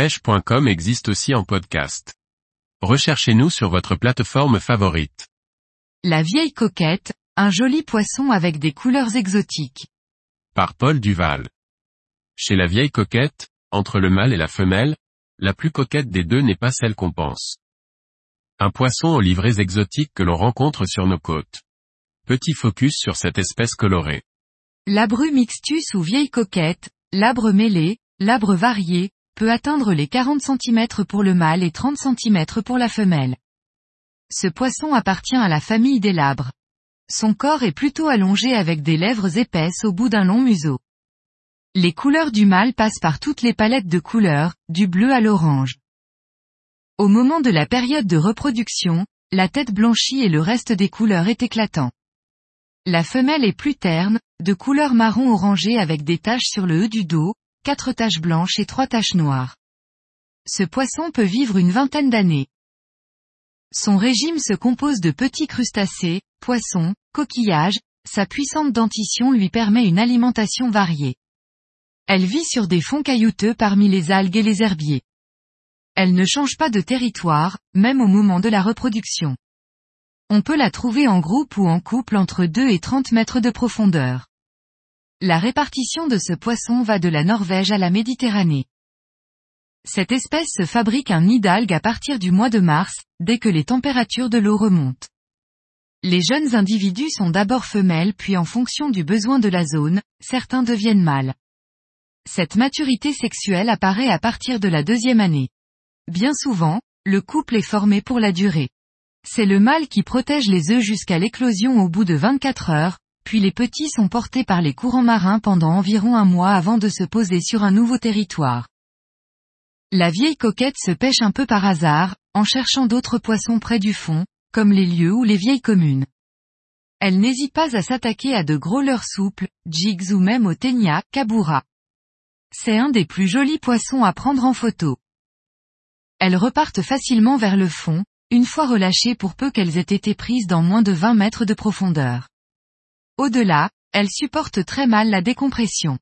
pêche.com existe aussi en podcast. Recherchez-nous sur votre plateforme favorite. La vieille coquette, un joli poisson avec des couleurs exotiques. Par Paul Duval. Chez la vieille coquette, entre le mâle et la femelle, la plus coquette des deux n'est pas celle qu'on pense. Un poisson aux livrées exotiques que l'on rencontre sur nos côtes. Petit focus sur cette espèce colorée. Labru mixtus ou vieille coquette, labre mêlé, labre varié, peut atteindre les 40 cm pour le mâle et 30 cm pour la femelle. Ce poisson appartient à la famille des labres. Son corps est plutôt allongé avec des lèvres épaisses au bout d'un long museau. Les couleurs du mâle passent par toutes les palettes de couleurs, du bleu à l'orange. Au moment de la période de reproduction, la tête blanchie et le reste des couleurs est éclatant. La femelle est plus terne, de couleur marron orangé avec des taches sur le haut du dos, quatre taches blanches et trois taches noires. Ce poisson peut vivre une vingtaine d'années. Son régime se compose de petits crustacés, poissons, coquillages, sa puissante dentition lui permet une alimentation variée. Elle vit sur des fonds caillouteux parmi les algues et les herbiers. Elle ne change pas de territoire, même au moment de la reproduction. On peut la trouver en groupe ou en couple entre 2 et 30 mètres de profondeur. La répartition de ce poisson va de la Norvège à la Méditerranée. Cette espèce se fabrique un nid d'algues à partir du mois de mars, dès que les températures de l'eau remontent. Les jeunes individus sont d'abord femelles puis en fonction du besoin de la zone, certains deviennent mâles. Cette maturité sexuelle apparaît à partir de la deuxième année. Bien souvent, le couple est formé pour la durée. C'est le mâle qui protège les œufs jusqu'à l'éclosion au bout de 24 heures, puis les petits sont portés par les courants marins pendant environ un mois avant de se poser sur un nouveau territoire. La vieille coquette se pêche un peu par hasard, en cherchant d'autres poissons près du fond, comme les lieux ou les vieilles communes. Elle n'hésite pas à s'attaquer à de gros leurres souples, jigs ou même au ténia, kabura. C'est un des plus jolis poissons à prendre en photo. Elles repartent facilement vers le fond, une fois relâchées pour peu qu'elles aient été prises dans moins de 20 mètres de profondeur. Au-delà, elles supportent très mal la décompression.